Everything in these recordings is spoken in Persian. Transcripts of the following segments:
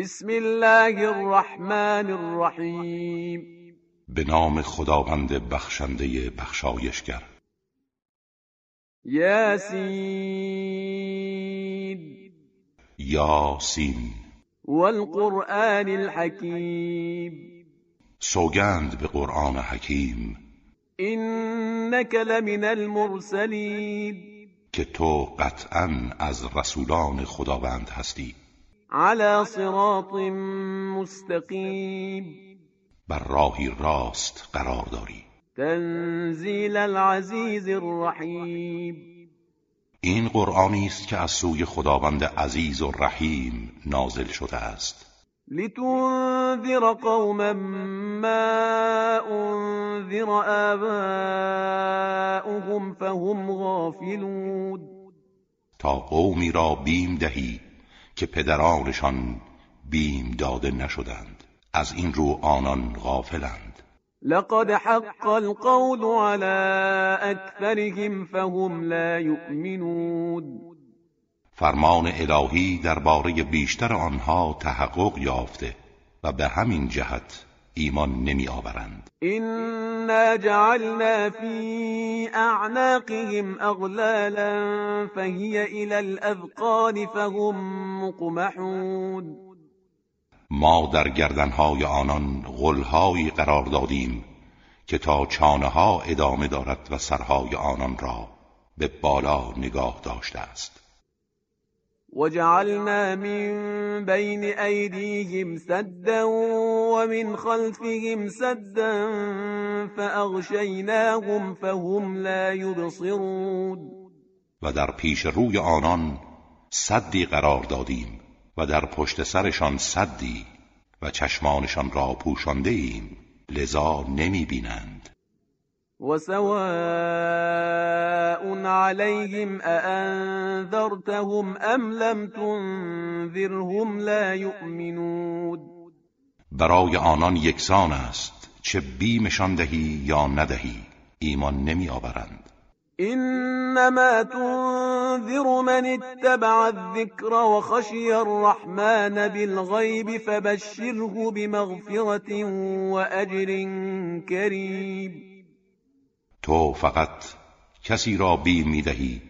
بسم الله الرحمن الرحیم به نام خداوند بخشنده بخشایشگر. یاسین. یاسین. والقرآن الحکیم. سوگند به قرآن حکیم. اینک لمن المرسلین. که تو قطعا از رسولان خداوند هستی. على صراط مستقیم بر راهی راست قرار داری. تنزیل العزیز الرحیم. این قرآنی است که از سوی خداوند عزیز و رحیم نازل شده است. لتنذر قوما ما انذر آباؤهم فهم غافلون. تا قومی را بیم دهی که پدرانشان بیم داده نشدند. از این رو آنان غافلند. لقد حق القول على اكثرهم فهم لا يؤمنون. فرمان الهی درباره بیشتر آنها تحقق یافته و به همین جهت ایمان نمی آورند إنا جعلنا في أعناقهم أغلالا فهي إلى الأذقان فهم مقمحون. ما در گردنهای آنان غلهایی قرار دادیم که تا چانه ها ادامه دارد و سرهای آنان را به بالا نگاه داشته است. وجعلنا من بين أيديهم سدا ومن خلفهم سدا فأغشيناهم فهم لا يبصرون. و در پیش روی آنان صدی قرار دادیم و در پشت سرشان صدی و چشمانشان را پوشانده ایم لذا نمی بینند وسواء عليهم أأنذرتهم أم لم تنذرهم لا يؤمنون. برای آنان یکسان است چه بیمشان دهی یا ندهی ایمان نمی آورند. إنما تنذر من اتبع الذكر وخشي الرحمن بالغيب فبشره بمغفرة وأجر كريم. تو فقط کسی را بیم می‌دهی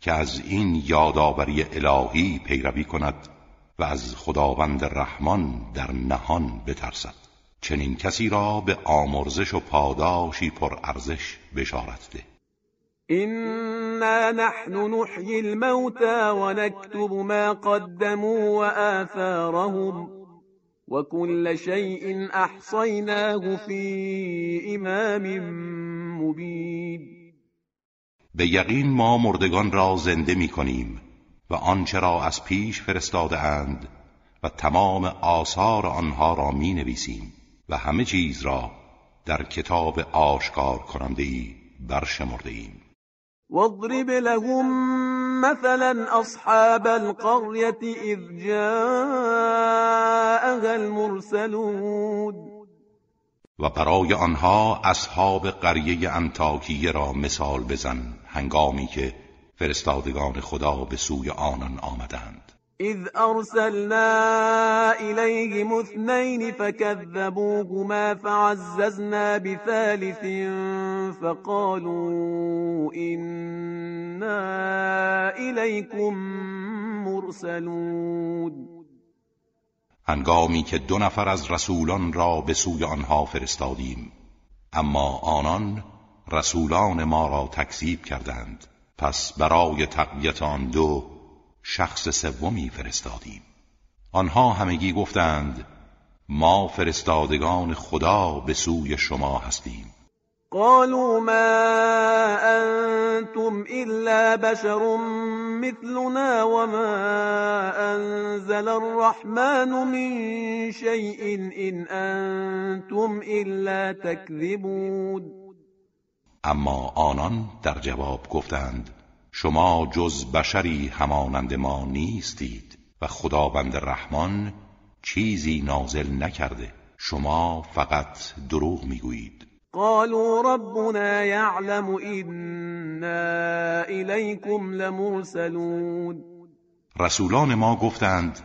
که از این یادآوری الهی پیروی کند و از خداوند رحمان در نهان بترسد. چنین کسی را به آمرزش و پاداشی پر ارزش بشارت ده. إنا نحن نحيي الموتى ونكتب ما قدموا وآثارهم وكل شيء أحصيناه في إمام مبین. به یقین ما مردگان را زنده می کنیم و آنچه را از پیش فرستاده اند و تمام آثار آنها را می نویسیم و همه چیز را در کتاب آشکار کننده ای برشمرده ایم واضرب لهم مثلا اصحاب القرية اذ جاءها المرسلون. و برای آنها اصحاب قریه انتاکیه را مثال بزن هنگامی که فرستادگان خدا به سوی آنان آمدند. اذ ارسلنا الیهم اثنین فكذبوهما فعززنا بثالث فقالوا انا الیکم مرسلون. هنگامی که دو نفر از رسولان را به سوی آنها فرستادیم. اما آنان رسولان ما را تکذیب کردند. پس برای تقویت آن دو شخص سومی فرستادیم. آنها همگی گفتند ما فرستادگان خدا به سوی شما هستیم. قالوا ما أنتم إلا بشر مثلنا وما أنزل الرحمن من شيء إن أنتم إلا تكذبون. اما آنان در جواب گفتند شما جز بشری همانند ما نیستید و خداوند رحمان چیزی نازل نکرده شما فقط دروغ می‌گویید. قالوا ربنا يعلم إنا إليكم لمرسلون. رسولان ما گفتند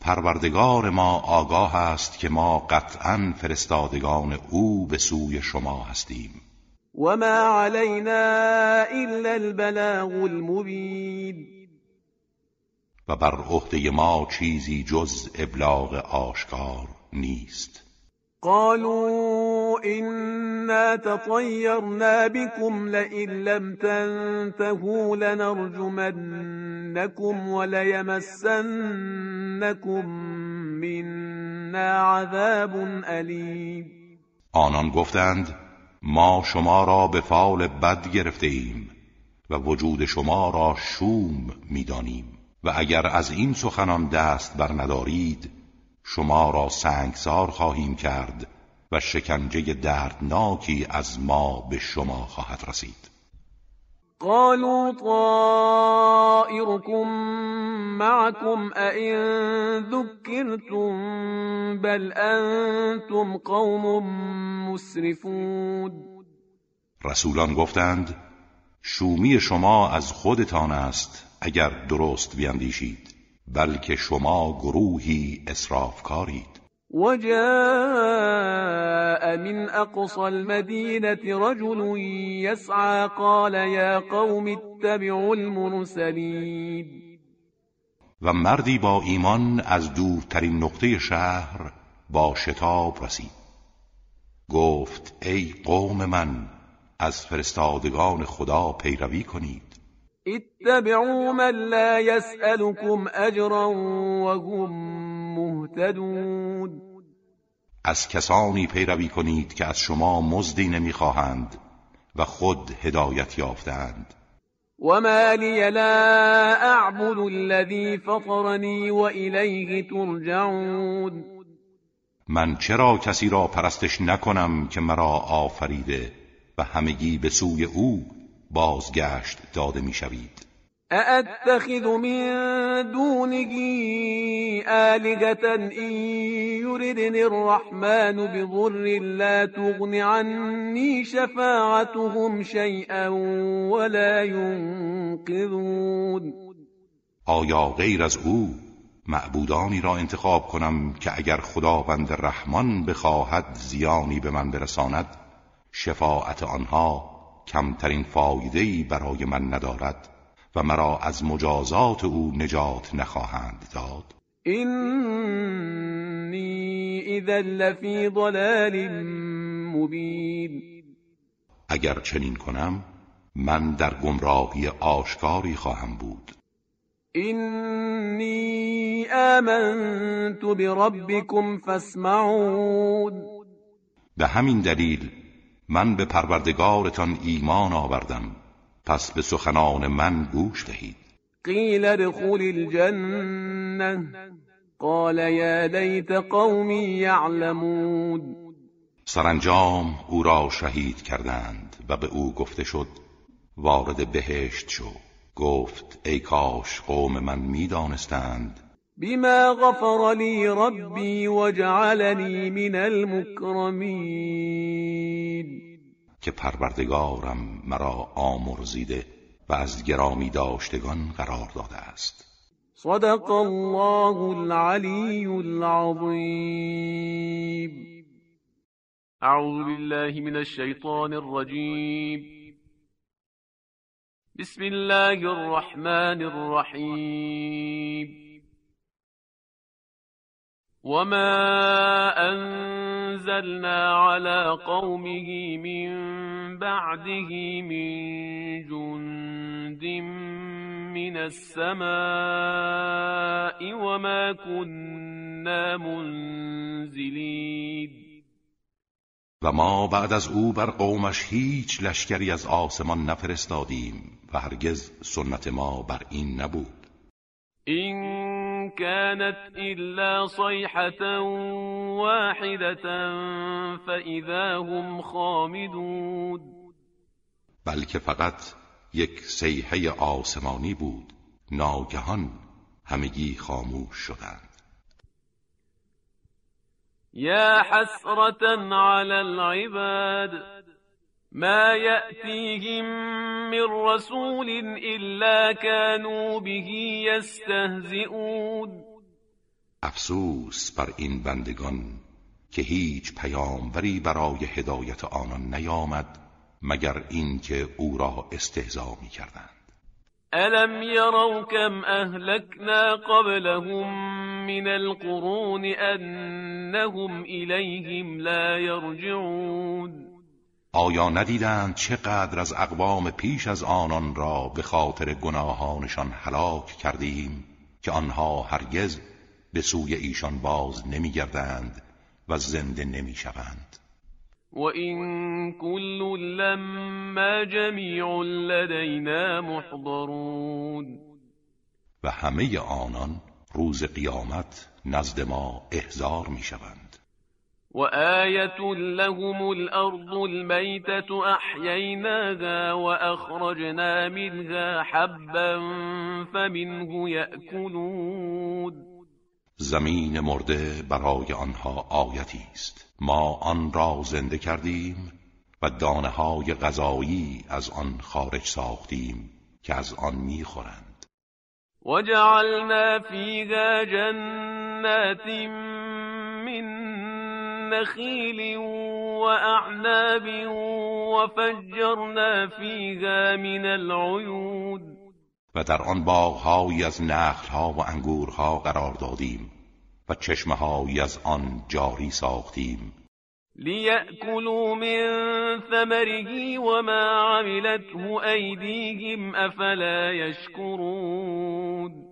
پروردگار ما آگاه است که ما قطعا فرستادگان او به سوی شما هستیم. و ما علینا الا البلاغ المبین و بر عهده ما چیزی جز ابلاغ آشکار نیست. قالوا إنا تطيرنا بكم لئن لم تنتهوا لنرجمنكم وليمسنكم منا عذاب أليم. آنان گفتند ما شما را به فال بد گرفته ایم و وجود شما را شوم می‌دانیم. و اگر از این سخنان دست بر ندارید شما را سنگسار خواهیم کرد و شکنجه دردناکی از ما به شما خواهد رسید. قالوا طائركم معكم أئن ذكرتم بل أنتم قوم مسرفون. رسولان گفتند شومی شما از خودتان است اگر درست بیندیشید بلکه شما گروهی اسرافکارید وجاء من أقصى المدينة رجل يسعى قال يا قوم اتبعوا المرسلين. و مردی با ایمان از دورترین نقطه شهر با شتاب رسید. گفت ای قوم من از فرستادگان خدا پیروی کنید. اتبعوا من لا يسألكم اجرا وهم مهتدون. از کسانی پیروی کنید که از شما مزدی نمی‌خواهند و خود هدایت یافتند وما لي لا اعبد الذي فطرني واليه ترجعون. من چرا کسی را پرستش نکنم که مرا آفریده و همگی به سوی او بازگشت داده می‌شوید. ااتخذ من دونه آلهة إن يردني الرحمن بضر لا تغن عني شفاعتهم شيئا ولا ينقذون. آیا غیر از او معبودانی را انتخاب کنم که اگر خداوند رحمان بخواهد زیانی به من برساند شفاعت آنها کمترین فایدهی برای من ندارد و مرا از مجازات او نجات نخواهند داد. اینی اذا لفی ضلال مبین. اگر چنین کنم من در گمراهی آشکاری خواهم بود. اینی آمنت بربکم فاسمعون. به همین دلیل من به پروردگارتان ایمان آوردم. پس به سخنان من گوش دهید. قیل ادخل الجنه قال یا لیت قومی یعلمون. سرانجام او را شهید کردند و به او گفته شد وارد بهشت شو. گفت ای کاش قوم من می‌دانستند بما غفر لی ربی وجعلنی من المکرمین که پروردگارم مرا آمرزیده و از گرامی داشتگان قرار داده است. صدق الله العلی العظیم. اعوذ بالله من الشیطان الرجیم. بسم الله الرحمن الرحیم. وما أنزلنا على قومه من بعده من جند من السماء وما كنا منزلين و ما بعد از او بر قومش هیچ لشکری از آسمان نفرستادیم و هرگز سنت ما بر این نبود. این كانت إلا صيحة واحدة فإذا هم خامدون. بلکه فقط یک سیحه آسمانی بود. ناگهان همگی خاموش شدند. یا حسرة على العباد. ما يأتيهم من رسول إلا كانوا به يستهزئون. افسوس بر این بندگان که هیچ پیامبری برای هدایت آنان نیامد مگر اینکه او را استهزا می کردند الم یروا کم اهلکنا قبلهم من القرون انهم الیهم لا یرجعون آیا ندیدند چقدر از اقوام پیش از آنان را به خاطر گناهانشان هلاک کردیم که آنها هرگز به سوی ایشان باز نمیگردند و زنده نمی‌شوند؟ و این کل لما جمیع لدینا محضرون و همه آنان روز قیامت نزد ما احضار می‌شوند. و آیت لهم الارض المیتة احییناها و اخرجنا منها حبا فمنه یأکلون زمین مرده برای آنها آیتی است. ما آن را زنده کردیم و دانه های غذایی از آن خارج ساختیم که از آن می‌خورند. و جعلنا فیها جنات من نخیل و اعناب و فجرنا فیها من العیود و در آن باغهایی از نخلها و انگورها قرار دادیم و چشمههایی از آن جاری ساختیم. لیأکلوا من ثمره وما عملته ایدیهم افلا یشکرون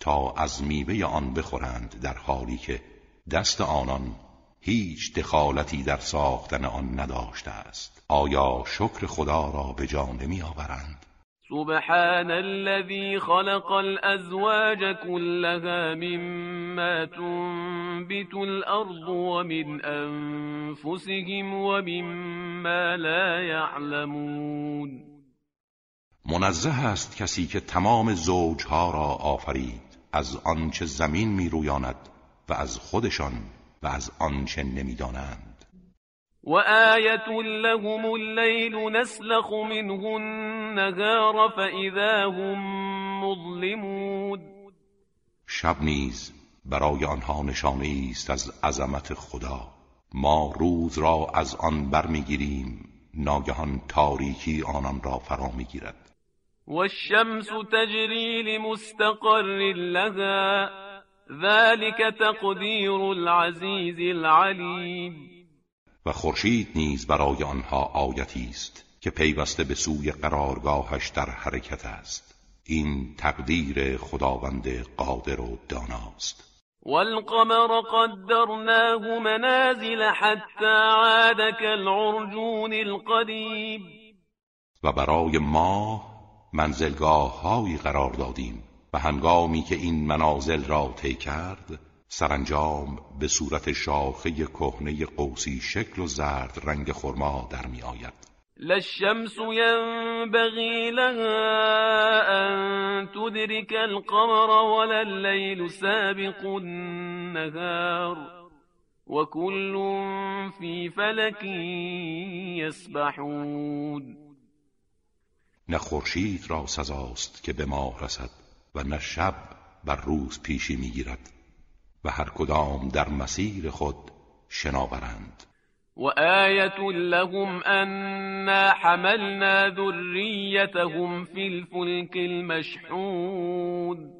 تا از میوه آن بخورند در حالی که دست آنان هیچ دخالتی در ساختن آن نداشته است. آیا شکر خدا را به جا نمی آورند سبحان الذي خلق الأزواج كلها مما تنبت الأرض ومن أنفسهم ومما لا يعلمون. منزه است کسی که تمام زوجها را آفرید از آنچه زمین می رویاند و از خودشان و از آنچه نمی‌دانند. وآية لهم الليل نسلخ منه النهار فإذا هم مظلمون. شب نیز برای آنها نشانه است از عظمت خدا. ما روز را از آن برمیگیریم ناگهان تاریکی آنان را فرا می‌گیرد. والشمس تجری لمستقر لها. ذلك تقدیر العزیز العلیم و خورشید نیز برای آنها آیتی است که پیوسته به سوی قرارگاهش در حرکت است. این تقدیر خداوند قادر و داناست. والقمر قدرناه منازل حتى عاد كالعرجون القدیم و برای ما منزلگاه هایی قرار دادیم و هنگامی که این منازل را طی کرد سرانجام به صورت شاخه کهنه قوسی شکل و زرد رنگ خرما در می آید. للشمس ينبغي لها أن تدرك القمر ولا الليل سابق النهار وكل في فلك يسبحون. نه خورشید را سزاست که به ماه رسد. و نه شب بر روز پیشی می‌گیرد و هر کدام در مسیر خود شناورند. و آیت لهم انا حملنا ذریتهم فی الفلک المشحون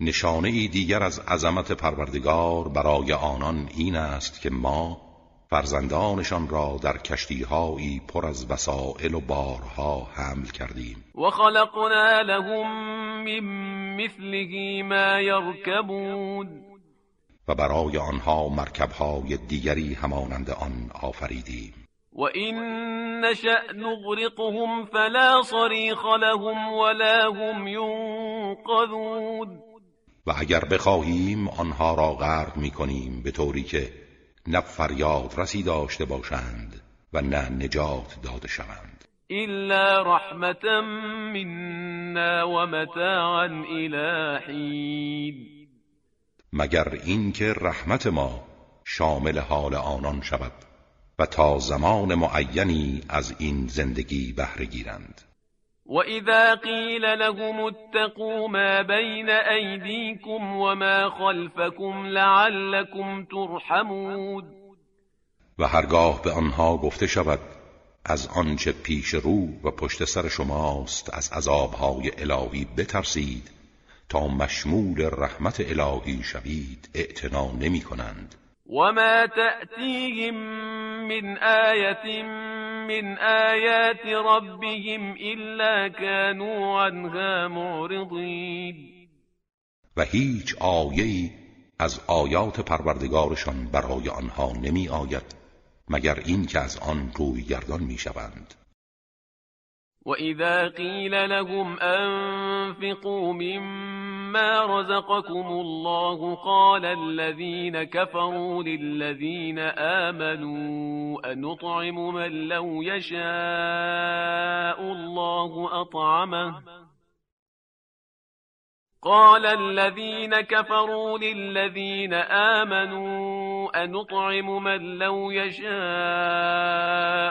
نشانه ای دیگر از عظمت پروردگار برای آنان این است که ما فرزندانشان را در کشتیهایی پر از وسائل و بارها حمل کردیم. و خلقنا لهم من مثله ما یرکبون و برای آنها مرکبهای دیگری همانند آن آفریدیم. و این نشأ نغرقهم فلا صریخ لهم ولا هم ینقذون و اگر بخواهیم آنها را غرق می‌کنیم به طوری که نه فریاد رسی داشته باشند و نه نجات داده شوند. الا رحمتا منا و متاعا الى مگر اینکه رحمت ما شامل حال آنان شود و تا زمان معینی از این زندگی بهره گیرند. وإذا قيل لهم اتقوا ما بين أيديكم وما خلفكم لعلكم ترحمون و هرگاه به آنها گفته شود از آنچه پیش رو و پشت سر شماست از عذابهای الهی بترسید تا مشمول رحمت الهی شوید اعتنا نمی کنند. وما تأتيهم من آية من آيات ربهم إلا كانوا عنها معرضين. و هیچ آیه‌ای از آیات پروردگارشان برای آنها نمی آید مگر این که از آن روی گردان می شوند وإذا قيل لهم أنفقوا مما رزقكم الله قال الذين كفروا للذين آمنوا أنطعم من لو يشاء الله أطعمه قال الذين كفروا للذين آمنوا أنطعم من لو يشاء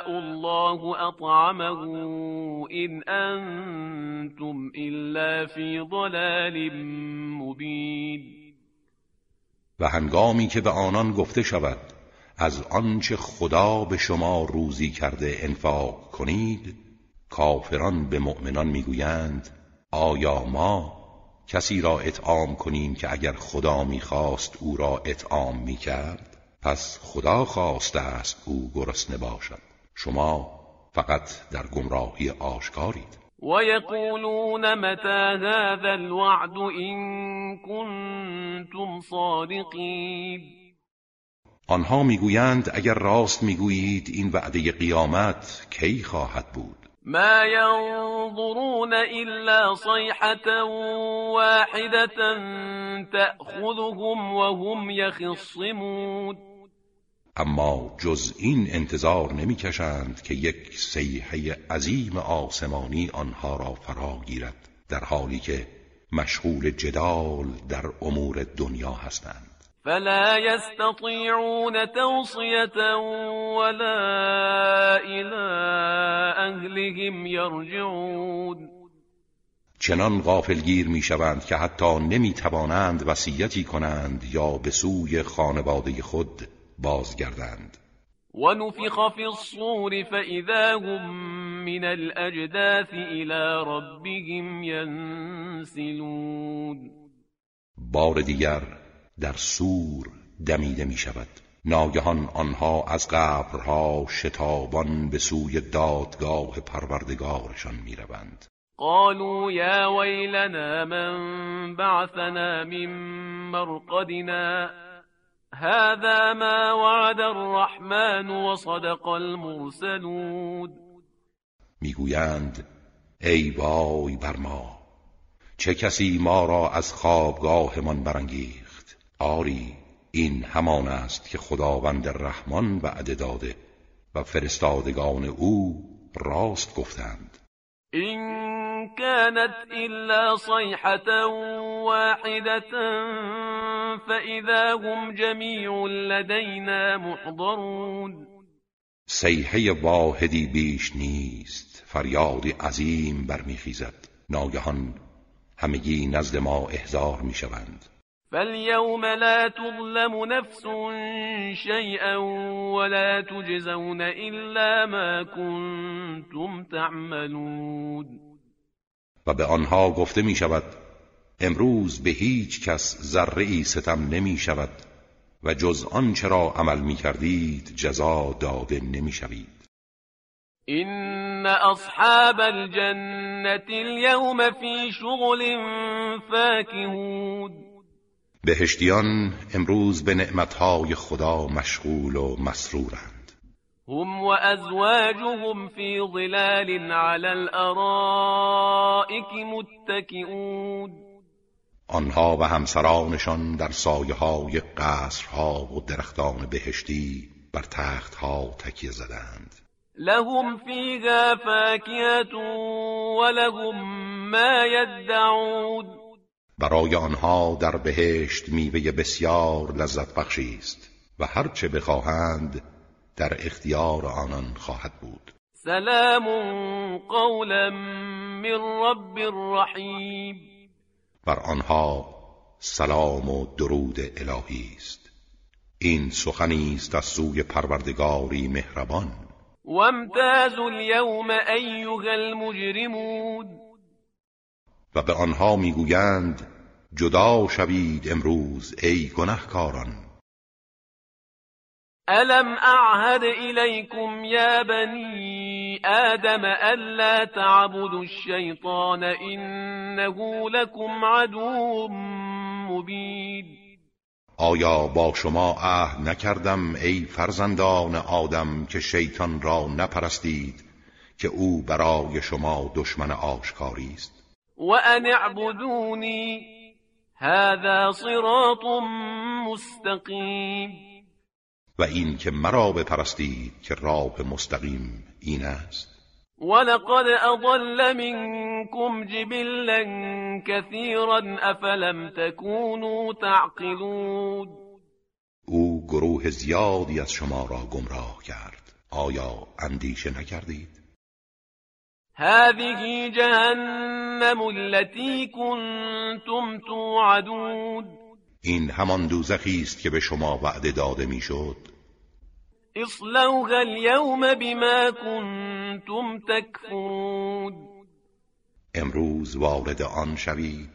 الله أطعمه إن أنتم إلا في ضلال مبين. و هنگامی که به آنان گفته شود از آنچه خدا به شما روزی کرده انفاق کنید کافران به مؤمنان می‌گویند آیا ما کسی را اطعام کنیم که اگر خدا می‌خواست او را اطعام می‌کرد؟ پس خدا خواسته است او گرسنه باشد. شما فقط در گمراهی آشکارید. ويقولون متى هذا الوعد إن كنتم صادقین آنها می‌گویند اگر راست می‌گویید این وعده قیامت کی خواهد بود؟ ما ينظرون إلا صيحة واحدة تأخذهم وهم يخصمون. اما جز این انتظار نمی‌کشند که یک سیحه عظیم آسمانی آنها را فرا گیرد در حالی که مشغول جدال در امور دنیا هستند. فلا يستطيعون توصية ولا إلى أهلهم يرجعون. چنان غافلگیر می شوند که حتی نمی توانند وصیتی کنند یا به سوی خانواده خود بازگردند. ونفخ في الصور فإذا هم من الأجداث إلى ربهم ينسلون. بار دیگر در سور دمیده می شود ناگهان آنها از قبرها شتابان به سوی دادگاه پروردگارشان می روند قالوا یا ویلنا من بعثنا من مرقدنا. هذا ما وعد الرحمن وصدق المرسلون. می‌گویند ای وای بر ما چه کسی ما را از خوابگاهمان برانگیخت؟ آری این همان است که خداوند رحمان وعده داده و فرستادگان او راست گفتند. این كانت الا صيحة واحدة فاذا هم جميع لدينا محضرون. سیحه واحدی بیش نیست فریادی عظیم برمیخیزد. ناگهان همگی نزد ما احضار می‌شوند. فاليوم لا تظلم نفس شيئا ولا تجزون إلا ما كنتم تعملون و به آنها گفته می شود امروز به هیچ کس ذره ستم نمی شود و جز آنچه را عمل می کردید جزا داده نمی شوید این اصحاب الجنة اليوم في شغل فاكهون بهشتیان امروز به نعمتهای خدا مشغول و مسرورند. هم و ازواجهم فی ظلال على الارائک متکئون. آنها و همسرانشان در سایه های قصرها و درختان بهشتی بر تختها تکیه زدند. لهم فیها فاکهة ولهم ما یدعون. برای آنها در بهشت میوه بسیار لذت بخشی است و هرچه بخواهند در اختیار آنان خواهد بود. سلام قولا من رب رحیم بر آنها سلام و درود الهی است. این سخنی است از سوی پروردگاری مهربان. وامتازوا اليوم ایها المجرمون. و به آنها می‌گویند جدا شوید امروز ای گنهکاران. الم اعهد الیکم یا بنی آدم الا تعبدوا الشیطان انه لكم عدو مبین آیا با شما عهد نکردم ای فرزندان آدم که شیطان را نپرستید که او برای شما دشمن آشکاری است؟ و ان اعبدونی هذا صراط مستقیم و این که مرا بپرستید که راه مستقیم این است. ولقد اضل منكم جبلا كثيرا افلم تكونوا تعقلون. او گروه زیادی از شما را گمراه کرد. آیا اندیشه نکردید؟ هذه جهنم التي كنتم توعدون. این همان دوزخی است که به شما وعده داده می‌شد. اصلوها اليوم بما كنتم تكفرون امروز وارد آن شوید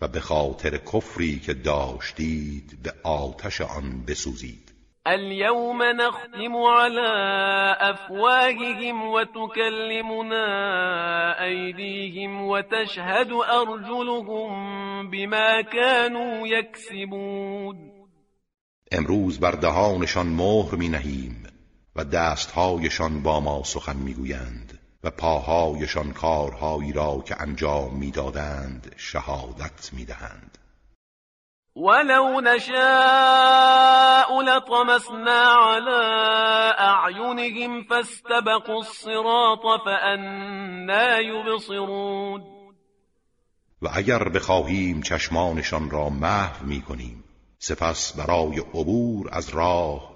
و به خاطر کفری که داشتید به آتش آن بسوزید. اليوم نختم على أفواههم وتكلمنا أيديهم وتشهد أرجلهم بما كانوا يكسبون. امروز بر دهانشان مهر می نهیم و دستهایشان با ما سخن می‌گویند و پاهایشان کارهایی را که انجام می‌دادند شهادت می‌دهند. ولو نشاء لطمسنا على اعینهم فاستبقوا الصراط فأنا يبصرون و اگر بخواهیم چشمانشان را محو می‌کنیم سپس برای عبور از راه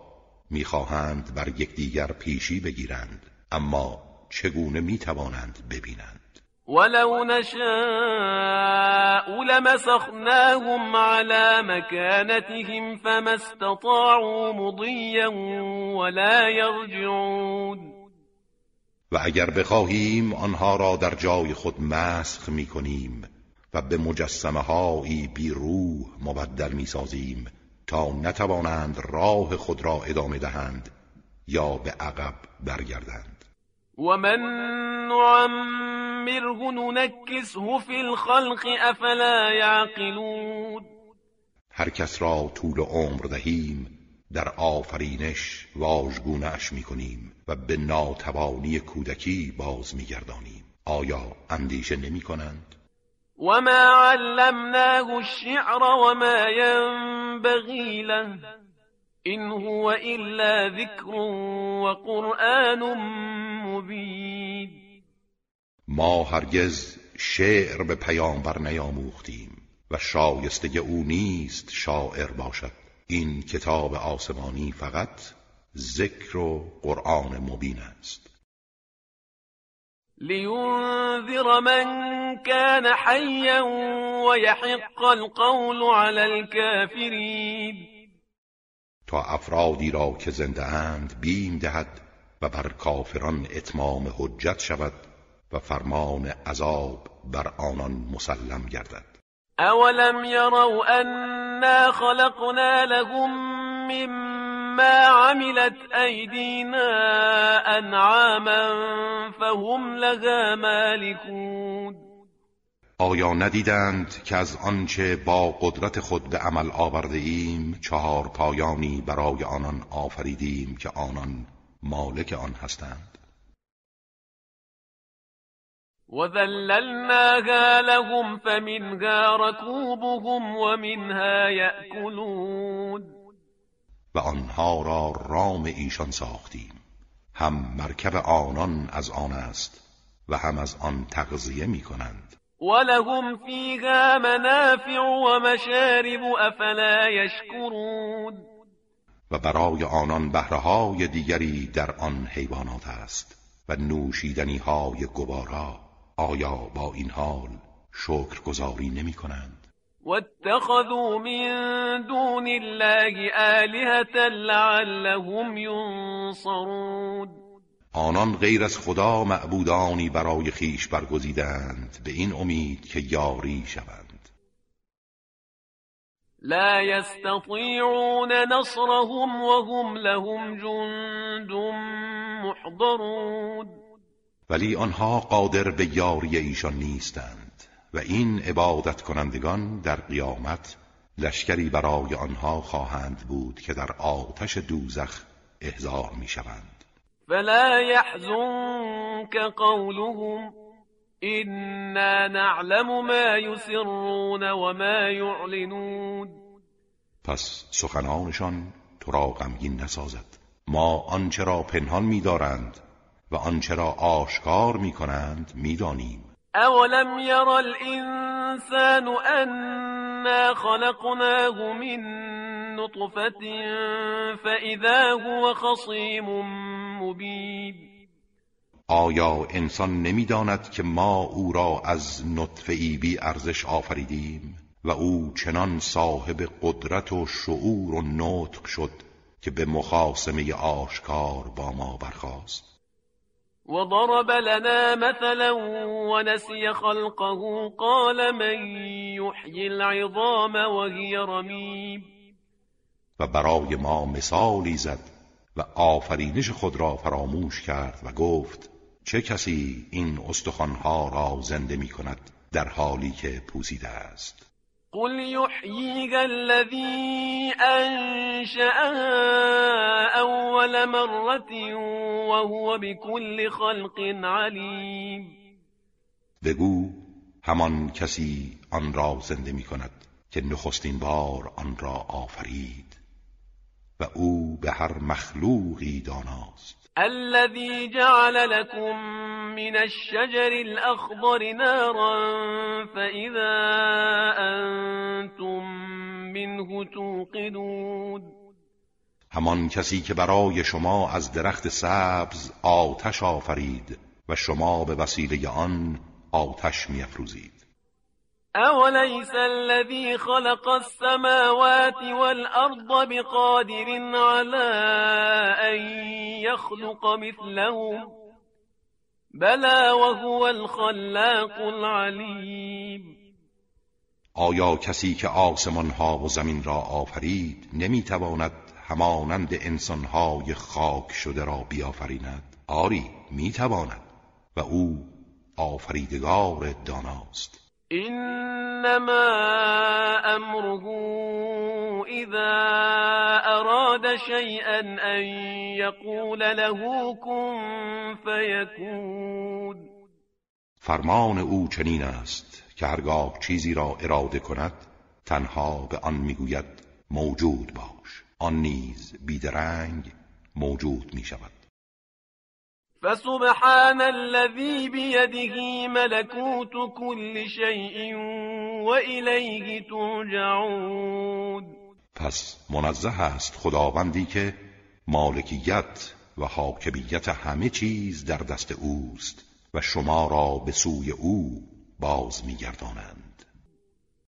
می‌خواهند بر یکدیگر پیشی بگیرند اما چگونه می‌توانند ببینند؟ ولو نشاء لمسخناهم على مكانتهم فما استطاعوا مضيا ولا يرجعون و اگر بخواهیم آنها را در جای خود مسخ می کنیم و به مجسمه هایی بی روح مبدل می سازیم تا نتوانند راه خود را ادامه دهند یا به عقب برگردند. و من نعمره ننکسه فی الخلق افلا یعقلون هر کس را طول عمر دهیم در آفرینش واژگونه اش می کنیم و به ناتوانی کودکی باز می گردانیم آیا اندیشه نمی کنند؟ وما علمناه الشعر وما ينبغي له إن هو إلا ذكر وقرآن مبين. ما هرگز شعر به پیامبر نیاموختیم و شایسته او نیست شاعر باشد. این کتاب آسمانی فقط ذکر و قرآن مبین است. لينذر من كان حيا ويحق القول على الكافرين. تا افرادی را که زنده اند بیم دهد و بر کافران اتمام حجت شود و فرمان عذاب بر آنان مسلم گردد. اولم يروا انا خلقنا لهم مما عملت ایدینا انعاما فهم لها مالكون آیا ندیدند که از آنچه با قدرت خود به عمل آورده ایم چهار پایانی برای آنان آفریدیم که آنان مالک آن هستند؟ وذللناها لهم فمنها ركوبهم ومنها يأكلون. و آنها را رام ایشان ساختیم. هم مرکب آنان از آن است و هم از آن تغذیه می کنند ولهم فيها منافع ومشارب افلا يشكرون و برای آنان بهرههای دیگری در آن حیوانات است و نوشیدنی های گوارا آیا با این حال شکر گذاری نمی کنند واتخذوا من دون الله آلهة لعلهم ینصرون آنان غیر از خدا معبودانی برای خیش برگزیدند به این امید که یاری شوند. لا يستطيعون نصرهم وهم لهم جند محضرون. ولی آنها قادر به یاری ایشان نیستند و این عبادت کنندگان در قیامت لشکری برای آنها خواهند بود که در آتش دوزخ احضار می شوند فلا يحزنك قولهم إنا نعلم ما يسرون وما يعلنون. پس سخنانشان تو را غمگین نسازد. ما آنچه را پنهان می‌دارند و آنچه را آشکار می‌کنند می‌دانیم. اولم یر الانسان انا خلقناه من نطفه فاذا هو خصیم مبین آیا انسان نمی‌داند که ما او را از نطفه ای بی ارزش آفریدیم و او چنان صاحب قدرت و شعور و نطق شد که به مخاسمه آشکار با ما برخاست؟ وضرب لنا مثلا ونسي خلقه قال من يحيي العظام وهي رميم. و برای ما مثالی زد و آفرینش خود را فراموش کرد و گفت چه کسی این استخوانها را زنده می کند در حالی که پوسیده است؟ قل يحييها الذي أنشأها أول مرة وهو بكل خلق عليم. بگو همان کسی آن را زنده می کند که نخستین بار آن را آفرید و او به هر مخلوقی داناست. الذي جعل لكم من الشجر الأخضر نارا فإذا أنتم منه توقدون همان کسی که برای شما از درخت سبز آتش آفرید و شما به وسیله آن آتش میافروزید. أوليس الذي خلق السماوات والأرض بقادر على أن يخلق مثلهم بلى وهو الخلاق العليم آیا کسی که آسمان ها و زمین را آفرید نمی‌تواند همانند انسان های خاک شده را بیافریند؟ آری می‌تواند. و او آفریدگار داناست. إنما أمره إذا أراد شيئا أن يقول له كن فيكون. فرمان او چنین است که هرگاه چیزی را اراده کند تنها به آن می‌گوید موجود باش. آن نیز بیدرنگ موجود می شود فسبحان الذي بيده ملكوت كل شيء وإليه ترجعون. پس منزه است خداوندی که مالکیت و حاکمیت همه چیز در دست اوست و شما را به سوی او باز میگردانند.